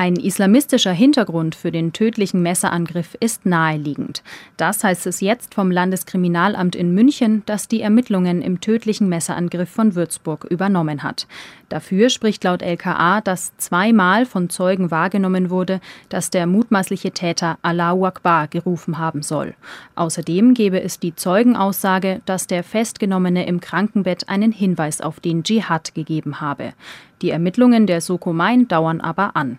Ein islamistischer Hintergrund für den tödlichen Messerangriff ist naheliegend. Das heißt es jetzt vom Landeskriminalamt in München, das die Ermittlungen im tödlichen Messerangriff von Würzburg übernommen hat. Dafür spricht laut LKA, dass zweimal von Zeugen wahrgenommen wurde, dass der mutmaßliche Täter Allahu Akbar gerufen haben soll. Außerdem gebe es die Zeugenaussage, dass der Festgenommene im Krankenbett einen Hinweis auf den Dschihad gegeben habe. Die Ermittlungen der Soko Main dauern aber an.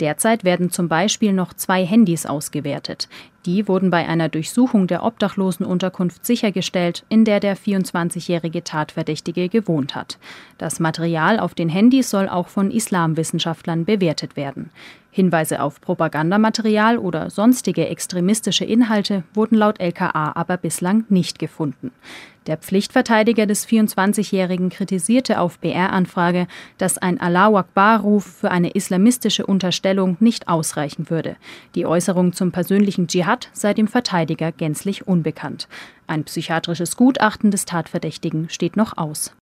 Derzeit werden zum Beispiel noch zwei Handys ausgewertet. Die wurden bei einer Durchsuchung der Obdachlosenunterkunft sichergestellt, in der der 24-jährige Tatverdächtige gewohnt hat. Das Material auf den Handys soll auch von Islamwissenschaftlern bewertet werden. Hinweise auf Propagandamaterial oder sonstige extremistische Inhalte wurden laut LKA aber bislang nicht gefunden. Der Pflichtverteidiger des 24-Jährigen kritisierte auf BR-Anfrage, dass ein Allahu Akbar-Ruf für eine islamistische Unterstellung nicht ausreichen würde. Die Äußerung zum persönlichen Dschihad sei dem Verteidiger gänzlich unbekannt. Ein psychiatrisches Gutachten des Tatverdächtigen steht noch aus.